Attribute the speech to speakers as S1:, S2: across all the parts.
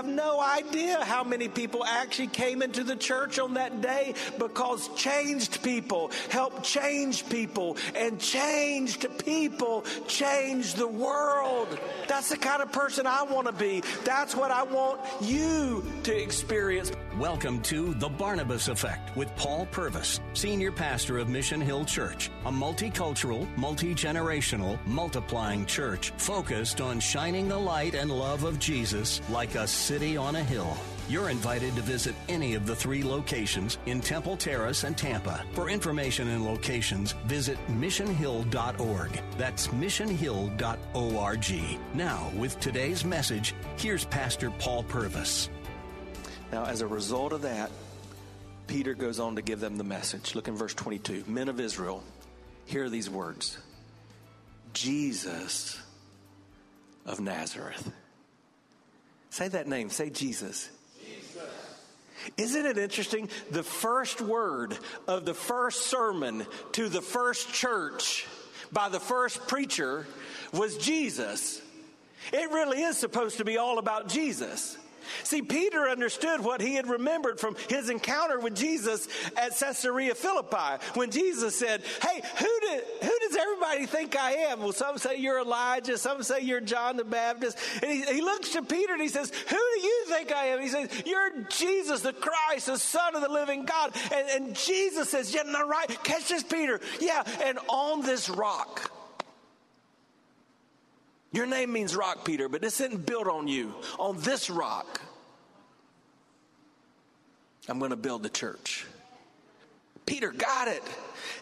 S1: Have no idea how many people actually came into the church on that day because changed people help change people, and changed people change the world. That's the kind of person I want to be. That's what I want you to experience.
S2: Welcome to The Barnabas Effect with Paul Purvis, Senior Pastor of Mission Hill Church, a multicultural, multi generational, multiplying church focused on shining the light and love of Jesus like a city on a hill. You're invited to visit any of the three locations in Temple Terrace and Tampa. For information and locations, visit missionhill.org. That's missionhill.org. Now, with today's message, here's Pastor Paul Purvis.
S1: Now, as a result of that, Peter goes on to give them the message. Look in verse 22. Men of Israel, hear these words Jesus of Nazareth. Say that name. Say Jesus. Isn't it interesting? The first word of the first sermon to the first church by the first preacher was Jesus. It really is supposed to be all about Jesus. See, Peter understood what he had remembered from his encounter with Jesus at Caesarea Philippi when Jesus said, Hey, who, did, who does everybody think I am? Well, some say you're Elijah, some say you're John the Baptist. And he, he looks to Peter and he says, Who do you think I am? He says, You're Jesus, the Christ, the Son of the living God. And, and Jesus says, Yeah, no, right. Catch this, Peter. Yeah, and on this rock, your name means rock, Peter, but this isn't built on you. On this rock, I'm going to build the church. Peter got it.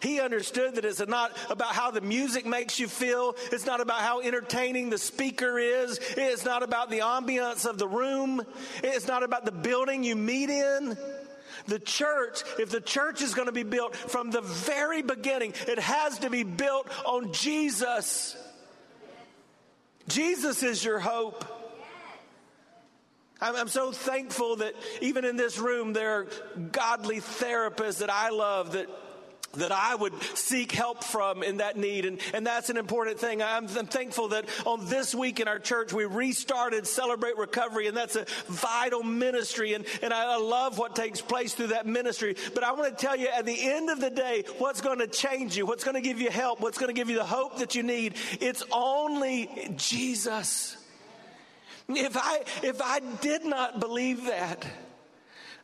S1: He understood that it's not about how the music makes you feel. It's not about how entertaining the speaker is. It's not about the ambiance of the room. It's not about the building you meet in. The church, if the church is going to be built from the very beginning, it has to be built on Jesus. Jesus is your hope. I'm, so thankful that even in this room, there are godly therapists that I love that. That I would seek help from in that need. And, and that's an important thing. I'm, I'm thankful that on this week in our church, we restarted Celebrate Recovery, and that's a vital ministry. And, and I love what takes place through that ministry. But I want to tell you at the end of the day, what's going to change you, what's going to give you help, what's going to give you the hope that you need, it's only Jesus. If I, if I did not believe that,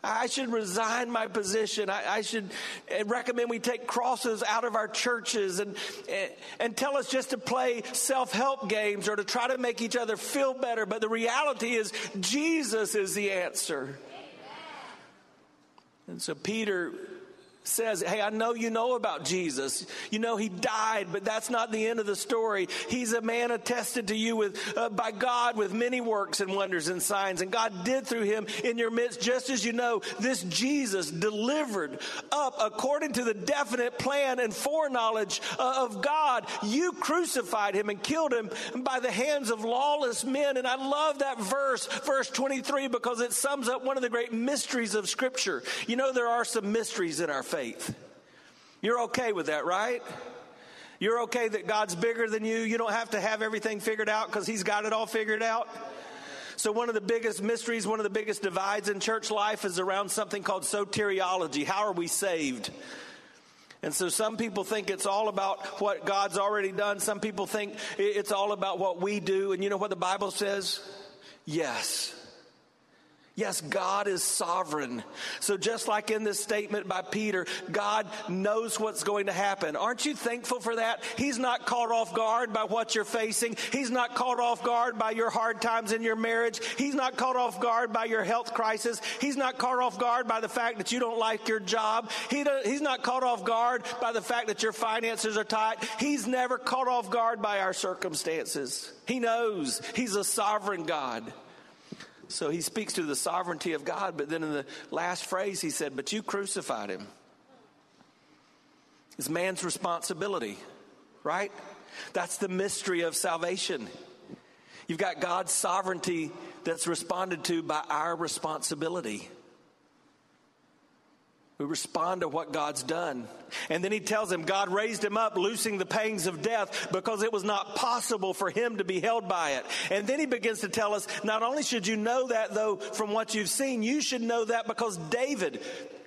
S1: I should resign my position. I, I, should eh, recommend we take crosses out of our churches and, eh, and tell us just to play self help games or to try to make each other feel better. But the reality is, Jesus is the answer. And so Peter says, Hey, I know you know about Jesus. You know he died, but that's not the end of the story. He's a man attested to you with, uh, by God with many works and wonders and signs. And God did through him in your midst, just as you know, this Jesus delivered up according to the definite plan and foreknowledge uh, of God. You crucified him and killed him by the hands of lawless men. And I love that verse, verse 23, because it sums up one of the great mysteries of Scripture. You know, there are some mysteries in our faith. You're okay with that, right? You're okay that God's bigger than you. You don't have to have everything figured out because He's got it all figured out. So, one of the biggest mysteries, one of the biggest divides in church life is around something called soteriology. How are we saved? And so some people think it's all about what God's already done. Some people think it's all about what we do. And you know what the Bible says? Yes. Yes, God is sovereign. So, just like in this statement by Peter, God knows what's going to happen. Aren't you thankful for that? He's not caught off guard by what you're facing. He's not caught off guard by your hard times in your marriage. He's not caught off guard by your health crisis. He's not caught off guard by the fact that you don't like your job. He he's not caught off guard by the fact that your finances are tight. He's never caught off guard by our circumstances. He knows He's a sovereign God. So he speaks to the sovereignty of God, but then in the last phrase he said, But you crucified him. It's man's responsibility, right? That's the mystery of salvation. You've got God's sovereignty that's responded to by our responsibility. We respond to what God's done. And then he tells him God raised him up, loosing the pangs of death because it was not possible for him to be held by it. And then he begins to tell us not only should you know that, though, from what you've seen, you should know that because David,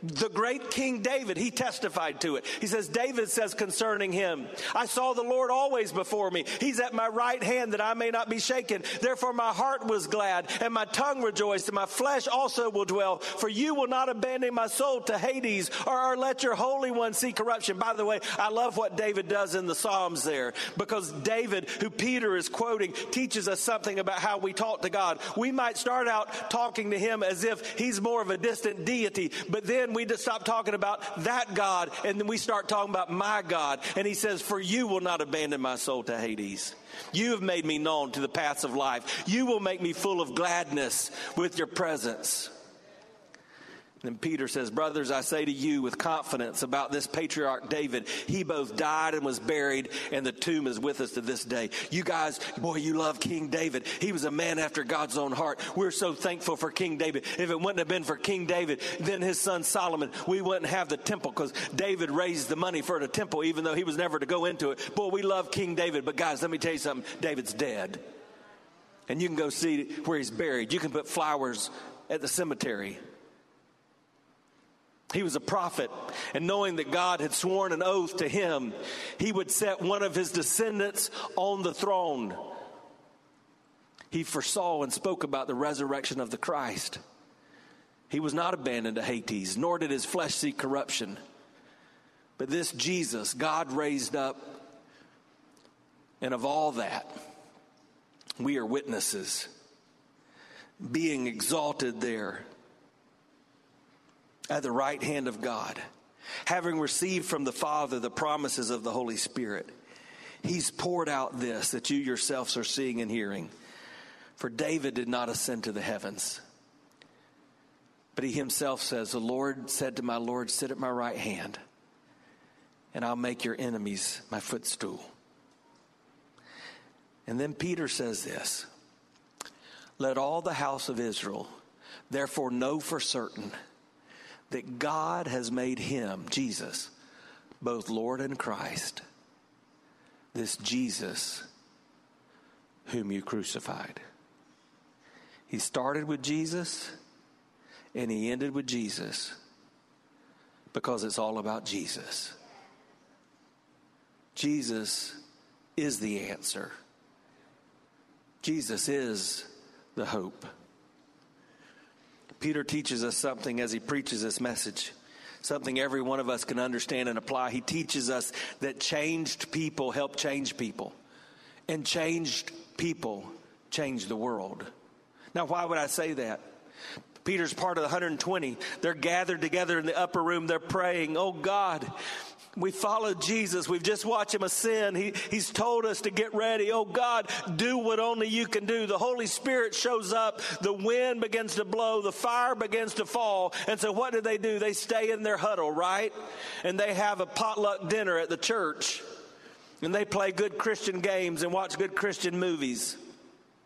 S1: the great King David, he testified to it. He says, David says concerning him, I saw the Lord always before me. He's at my right hand that I may not be shaken. Therefore my heart was glad and my tongue rejoiced and my flesh also will dwell. For you will not abandon my soul to Hades or, let your Holy One see corruption. By the way, I love what David does in the Psalms there because David, who Peter is quoting, teaches us something about how we talk to God. We might start out talking to him as if he's more of a distant deity, but then then we just stop talking about that God and then we start talking about my God. And he says, For you will not abandon my soul to Hades. You have made me known to the paths of life. You will make me full of gladness with your presence. And Peter says, Brothers, I say to you with confidence about this patriarch David, he both died and was buried, and the tomb is with us to this day. You guys, boy, you love King David. He was a man after God's own heart. We're so thankful for King David. If it wouldn't have been for King David, then his son Solomon, we wouldn't have the temple because David raised the money for the temple, even though he was never to go into it. Boy, we love King David. But guys, let me tell you something David's dead. And you can go see where he's buried. You can put flowers at the cemetery. He was a prophet, and knowing that God had sworn an oath to him, he would set one of his descendants on the throne. He foresaw and spoke about the resurrection of the Christ. He was not abandoned to Hades, nor did his flesh see corruption. But this Jesus, God raised up, and of all that, we are witnesses, being exalted there at the right hand of God, having received from the Father the promises of the Holy Spirit. He's poured out this that you yourselves are seeing and hearing. For David did not ascend to the heavens. But he himself says, The Lord said to my Lord, Sit at my right hand, and I'll make your enemies my footstool. And then Peter says this Let all the house of Israel therefore know for certain that God has made him, Jesus, both Lord and Christ, this Jesus whom you crucified. He started with Jesus and he ended with Jesus because it's all about Jesus. Jesus is the answer. Jesus is the hope. Peter teaches us something as he preaches this message, something every one of us can understand and apply. He teaches us that changed people help change people, and changed people change the world. Now, why would I say that? Peter's part of the 120. They're gathered together in the upper room. They're praying, Oh God, we followed Jesus. We've just watched him ascend. He, he's told us to get ready. Oh God, do what only you can do. The Holy Spirit shows up. The wind begins to blow. The fire begins to fall. And so what do they do? They stay in their huddle, right? And they have a potluck dinner at the church. And they play good Christian games and watch good Christian movies.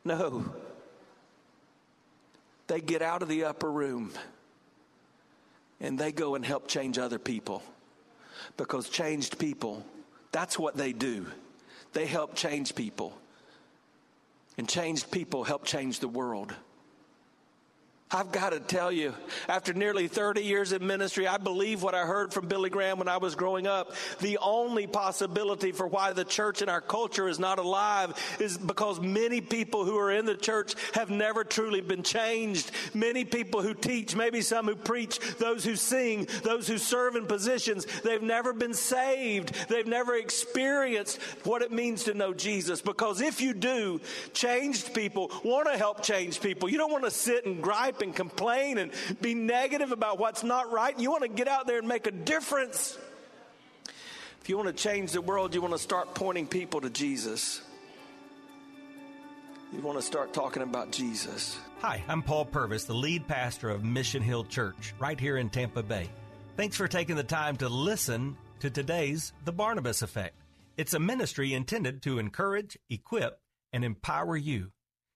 S1: No. They get out of the upper room and they go and help change other people because changed people, that's what they do. They help change people. And changed people help change the world. I've got to tell you, after nearly 30 years in ministry, I believe what I heard from Billy Graham when I was growing up. The only possibility for why the church in our culture is not alive is because many people who are in the church have never truly been changed. Many people who teach, maybe some who preach, those who sing, those who serve in positions, they've never been saved. They've never experienced what it means to know Jesus. Because if you do, changed people want to help change people. You don't want to sit and and complain and be negative about what's not right. You want to get out there and make a difference. If you want to change the world, you want to start pointing people to Jesus. you want to start talking about Jesus.
S3: Hi, I'm Paul Purvis, the lead pastor of Mission Hill Church, right here in Tampa Bay. Thanks for taking the time to listen to today's The Barnabas Effect. It's a ministry intended to encourage, equip, and empower you.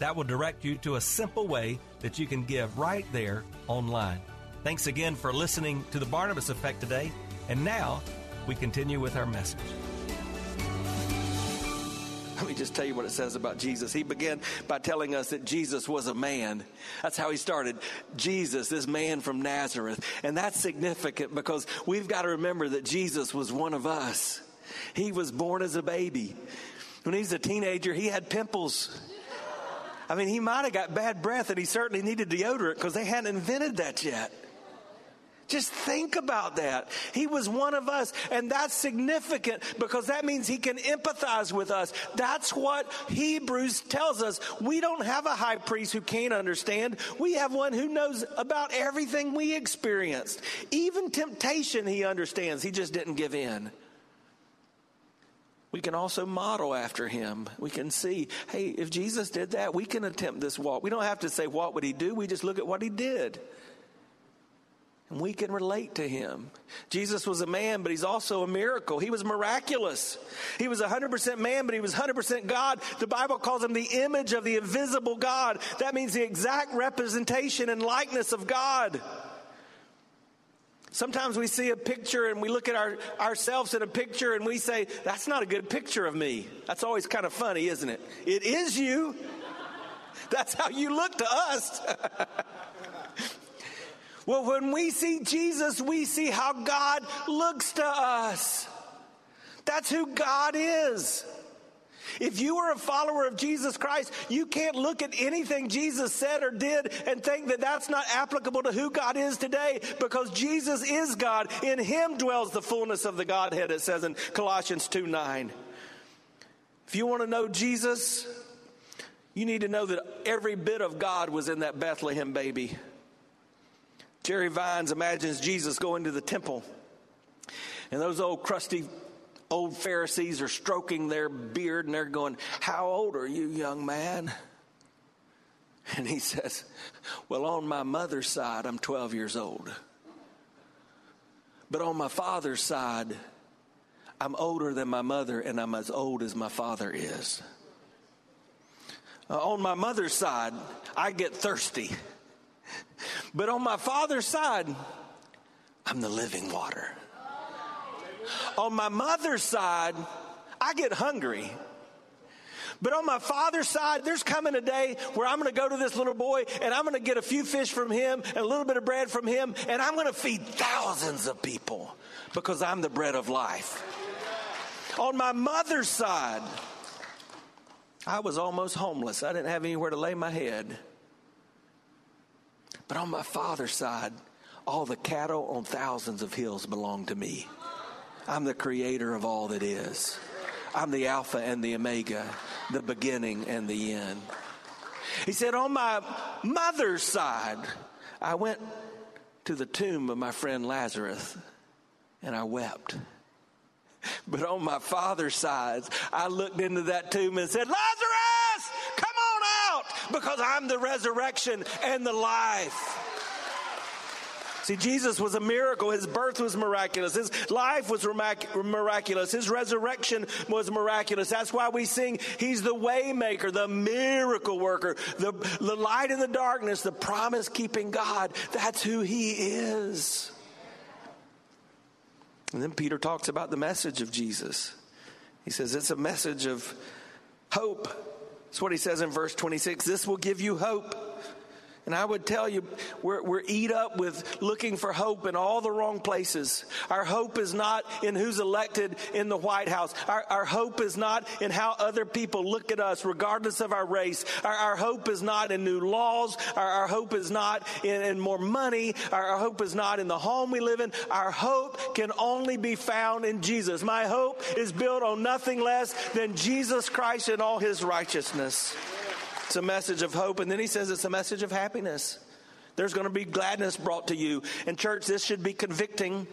S3: That will direct you to a simple way that you can give right there online. Thanks again for listening to The Barnabas Effect today. And now we continue with our message.
S1: Let me just tell you what it says about Jesus. He began by telling us that Jesus was a man. That's how he started. Jesus, this man from Nazareth. And that's significant because we've got to remember that Jesus was one of us. He was born as a baby. When he was a teenager, he had pimples. I mean, he might have got bad breath and he certainly needed deodorant because they hadn't invented that yet. Just think about that. He was one of us, and that's significant because that means he can empathize with us. That's what Hebrews tells us. We don't have a high priest who can't understand. We have one who knows about everything we experienced. Even temptation, he understands. He just didn't give in. We can also model after him. We can see, hey, if Jesus did that, we can attempt this walk. We don't have to say, what would he do? We just look at what he did. And we can relate to him. Jesus was a man, but he's also a miracle. He was miraculous. He was 100% man, but he was 100% God. The Bible calls him the image of the invisible God. That means the exact representation and likeness of God. Sometimes we see a picture and we look at our, ourselves in a picture and we say, that's not a good picture of me. That's always kind of funny, isn't it? It is you. That's how you look to us. Well, when we see Jesus, we see how God looks to us. That's who God is. If you are a follower of Jesus Christ, you can't look at anything Jesus said or did and think that that's not applicable to who God is today because Jesus is God. In him dwells the fullness of the Godhead, it says in Colossians 2 9. If you want to know Jesus, you need to know that every bit of God was in that Bethlehem baby. Jerry Vines imagines Jesus going to the temple, and those old crusty old Pharisees are stroking their beard and they're going, How old are you, young man? And he says, Well, on my mother's side, I'm 12 years old. But on my father's side, I'm older than my mother and I'm as old as my father is. Uh, on my mother's side, I get thirsty. But on my father's side, I'm the living water. On my mother's side, I get hungry. But on my father's side, there's coming a day where I'm going to go to this little boy and I'm going to get a few fish from him and a little bit of bread from him and I'm going to feed thousands of people because I'm the bread of life. On my mother's side, I was almost homeless. I didn't have anywhere to lay my head. But on my father's side, all the cattle on thousands of hills belong to me. I'm the creator of all that is. I'm the Alpha and the Omega, the beginning and the end. He said, On my mother's side, I went to the tomb of my friend Lazarus and I wept. But on my father's side, I looked into that tomb and said, Lazarus, come on out because I'm the resurrection and the life. See, Jesus was a miracle. His birth was miraculous. His life was miraculous. His resurrection was miraculous. That's why we sing, He's the waymaker, the miracle worker, the, the light in the darkness, the promise keeping God. That's who He is. And then Peter talks about the message of Jesus. He says it's a message of hope. That's what he says in verse 26. This will give you hope. And I would tell you, we're, we're eat up with looking for hope in all the wrong places. Our hope is not in who's elected in the White House. Our, our hope is not in how other people look at us, regardless of our race. Our, our hope is not in new laws. Our, our hope is not in, in more money. Our, our hope is not in the home we live in. Our hope can only be found in Jesus. My hope is built on nothing less than Jesus Christ and all his righteousness. It's a message of hope. And then he says it's a message of happiness. There's going to be gladness brought to you. And, church, this should be convicting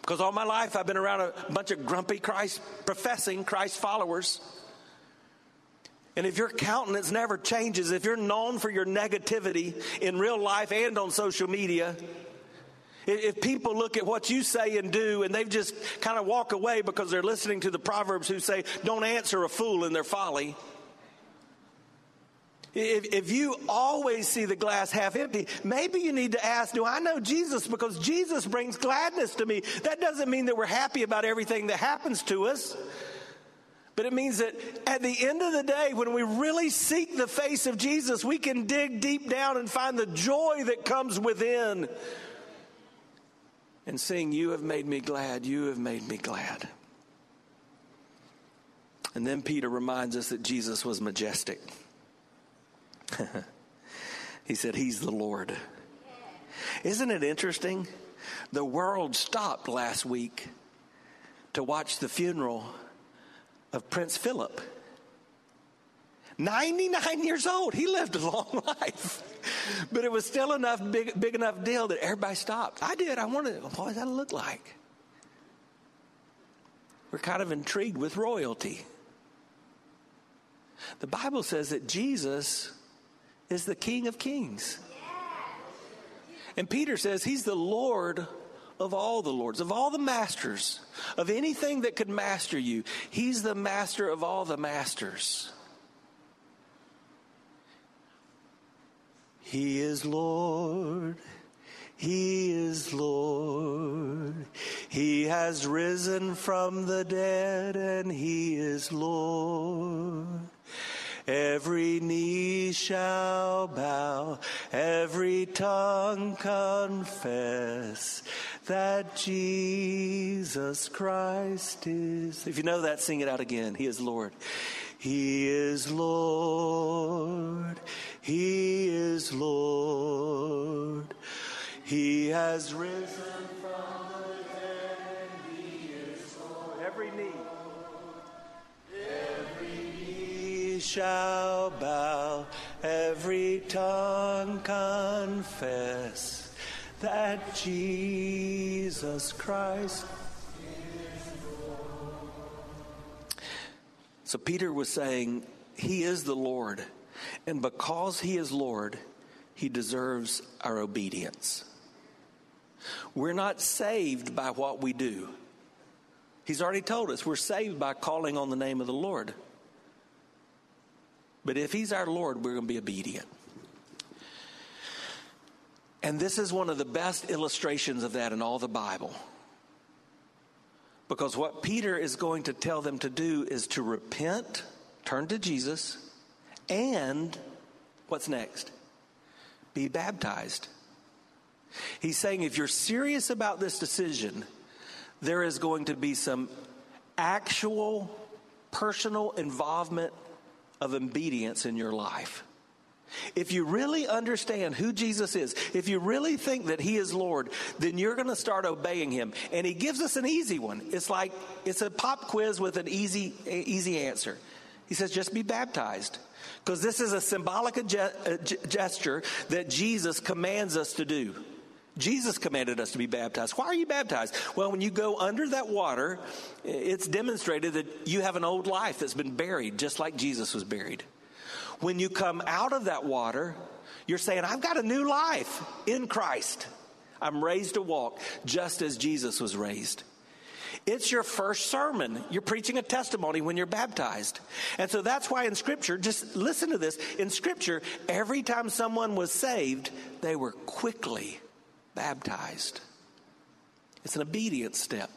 S1: because all my life I've been around a bunch of grumpy Christ professing Christ followers. And if your countenance never changes, if you're known for your negativity in real life and on social media, if people look at what you say and do and they've just kind of walk away because they're listening to the Proverbs who say, don't answer a fool in their folly. If, if you always see the glass half empty, maybe you need to ask, Do I know Jesus? Because Jesus brings gladness to me. That doesn't mean that we're happy about everything that happens to us. But it means that at the end of the day, when we really seek the face of Jesus, we can dig deep down and find the joy that comes within. And sing, You have made me glad, you have made me glad. And then Peter reminds us that Jesus was majestic. he said, He's the Lord. Isn't it interesting? The world stopped last week to watch the funeral of Prince Philip. 99 years old. He lived a long life. But it was still enough big, big enough deal that everybody stopped. I did. I wanted, what does that look like? We're kind of intrigued with royalty. The Bible says that Jesus is the King of Kings. And Peter says he's the Lord of all the lords, of all the masters, of anything that could master you. He's the master of all the masters. He is Lord. He is Lord. He has risen from the dead and he is Lord. Every knee shall bow, every tongue confess that Jesus Christ is. If you know that, sing it out again. He is Lord. He is Lord. He is Lord. He has risen from the dead. He is Lord. Every knee. Shall bow, every tongue confess that Jesus Christ is Lord. So Peter was saying, He is the Lord. And because He is Lord, He deserves our obedience. We're not saved by what we do. He's already told us we're saved by calling on the name of the Lord. But if He's our Lord, we're going to be obedient. And this is one of the best illustrations of that in all the Bible. Because what Peter is going to tell them to do is to repent, turn to Jesus, and what's next? Be baptized. He's saying if you're serious about this decision, there is going to be some actual personal involvement of obedience in your life. If you really understand who Jesus is, if you really think that He is Lord, then you're going to start obeying Him. And He gives us an easy one. It's like it's a pop quiz with an easy, easy answer. He says, just be baptized. Because this is a symbolic gesture that Jesus commands us to do. Jesus commanded us to be baptized. Why are you baptized? Well, when you go under that water, it's demonstrated that you have an old life that's been buried, just like Jesus was buried. When you come out of that water, you're saying, I've got a new life in Christ. I'm raised to walk just as Jesus was raised. It's your first sermon. You're preaching a testimony when you're baptized. And so that's why in Scripture, just listen to this. In Scripture, every time someone was saved, they were quickly baptized. It's an obedience step.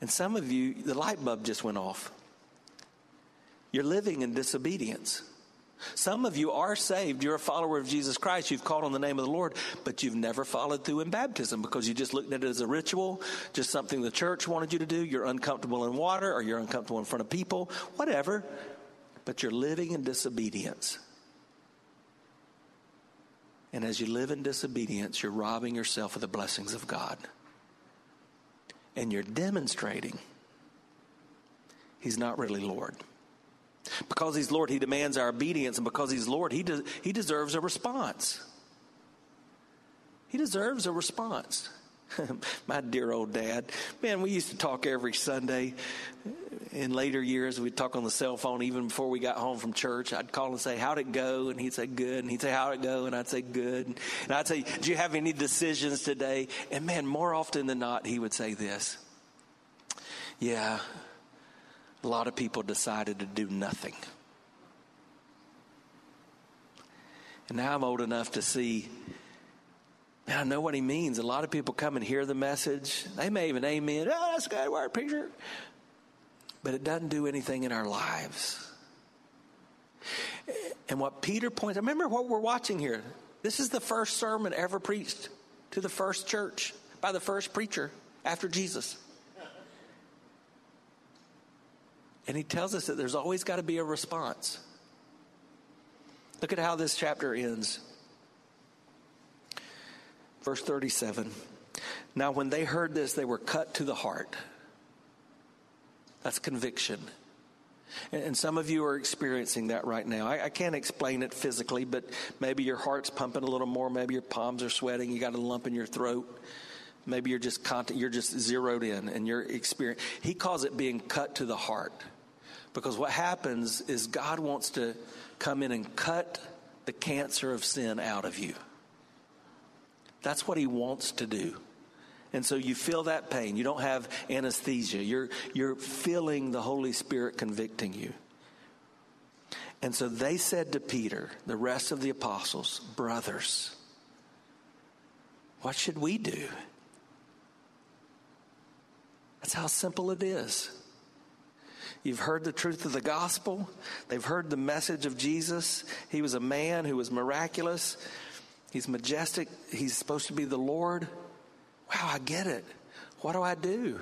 S1: And some of you, the light bulb just went off. You're living in disobedience. Some of you are saved. You're a follower of Jesus Christ. You've called on the name of the Lord, but you've never followed through in baptism because you just looked at it as a ritual, just something the church wanted you to do. You're uncomfortable in water or you're uncomfortable in front of people, whatever. But you're living in disobedience. And as you live in disobedience, you're robbing yourself of the blessings of God. And you're demonstrating He's not really Lord. Because he's Lord, he demands our obedience, and because he's Lord, he, de- he deserves a response. He deserves a response. My dear old dad, man, we used to talk every Sunday. In later years, we'd talk on the cell phone even before we got home from church. I'd call and say, How'd it go? And he'd say, Good. And he'd say, How'd it go? And I'd say, Good. And I'd say, Do you have any decisions today? And man, more often than not, he would say this Yeah, a lot of people decided to do nothing. And now I'm old enough to see, man, I know what he means. A lot of people come and hear the message. They may even amen, oh, that's a good word, preacher. But it doesn't do anything in our lives. And what Peter points, remember what we're watching here. This is the first sermon ever preached to the first church by the first preacher after Jesus. And he tells us that there's always got to be a response. Look at how this chapter ends. Verse 37. Now, when they heard this, they were cut to the heart. That's conviction. And some of you are experiencing that right now. I, I, can't explain it physically, but maybe your heart's pumping a little more. Maybe your palms are sweating. You got a lump in your throat. Maybe you're just content, you're just zeroed in, and you're experiencing. He calls it being cut to the heart. Because what happens is God wants to come in and cut the cancer of sin out of you. That's what He wants to do. And so you feel that pain. You don't have anesthesia. You're, you're feeling the Holy Spirit convicting you. And so they said to Peter, the rest of the apostles, Brothers, what should we do? That's how simple it is. You've heard the truth of the gospel. They've heard the message of Jesus. He was a man who was miraculous. He's majestic. He's supposed to be the Lord. Wow, I get it. What do I do?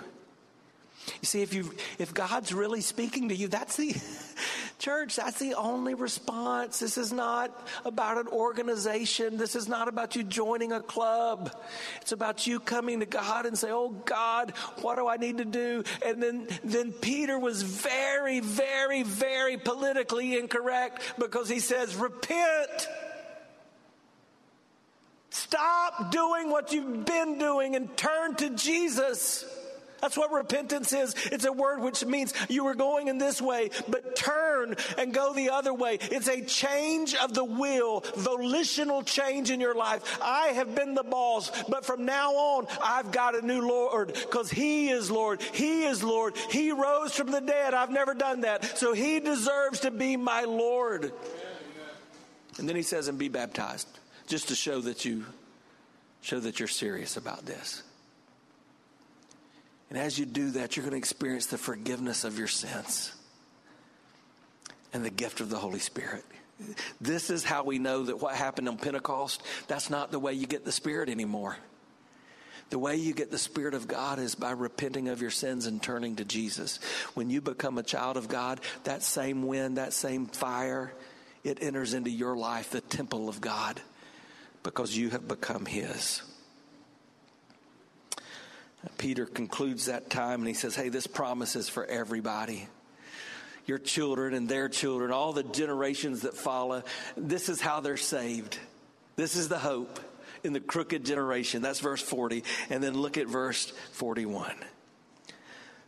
S1: You see, if you if God's really speaking to you, that's the church, that's the only response. This is not about an organization. This is not about you joining a club. It's about you coming to God and say, "Oh God, what do I need to do?" And then then Peter was very very very politically incorrect because he says, "Repent." Stop doing what you've been doing and turn to Jesus. That's what repentance is. It's a word which means you were going in this way, but turn and go the other way. It's a change of the will, volitional change in your life. I have been the boss, but from now on, I've got a new Lord because He is Lord. He is Lord. He rose from the dead. I've never done that. So He deserves to be my Lord. And then He says, and be baptized, just to show that you show that you're serious about this. And as you do that, you're going to experience the forgiveness of your sins and the gift of the Holy Spirit. This is how we know that what happened on Pentecost, that's not the way you get the Spirit anymore. The way you get the Spirit of God is by repenting of your sins and turning to Jesus. When you become a child of God, that same wind, that same fire, it enters into your life, the temple of God, because you have become His. Peter concludes that time and he says, Hey, this promise is for everybody. Your children and their children, all the generations that follow, this is how they're saved. This is the hope in the crooked generation. That's verse 40. And then look at verse 41.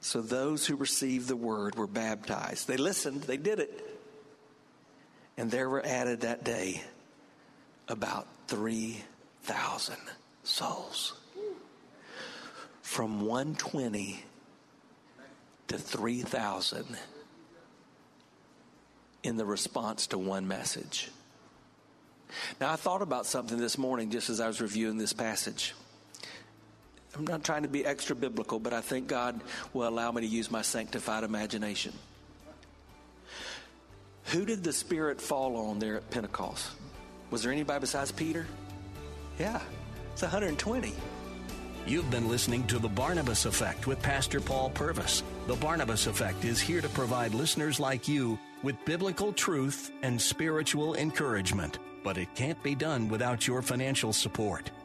S1: So those who received the word were baptized. They listened, they did it. And there were added that day about 3,000 souls from 120 to 3,000 in the response to one message. Now, I thought about something this morning just as I was reviewing this passage. I'm not trying to be extra biblical, but I think God will allow me to use my sanctified imagination.
S4: Who did the Spirit fall on there at Pentecost? Was there anybody besides Peter? Yeah, it's 120.
S2: You've been listening to The Barnabas Effect with Pastor Paul Purvis. The Barnabas Effect is here to provide listeners like you with biblical truth and spiritual encouragement but it can't be done without your financial support.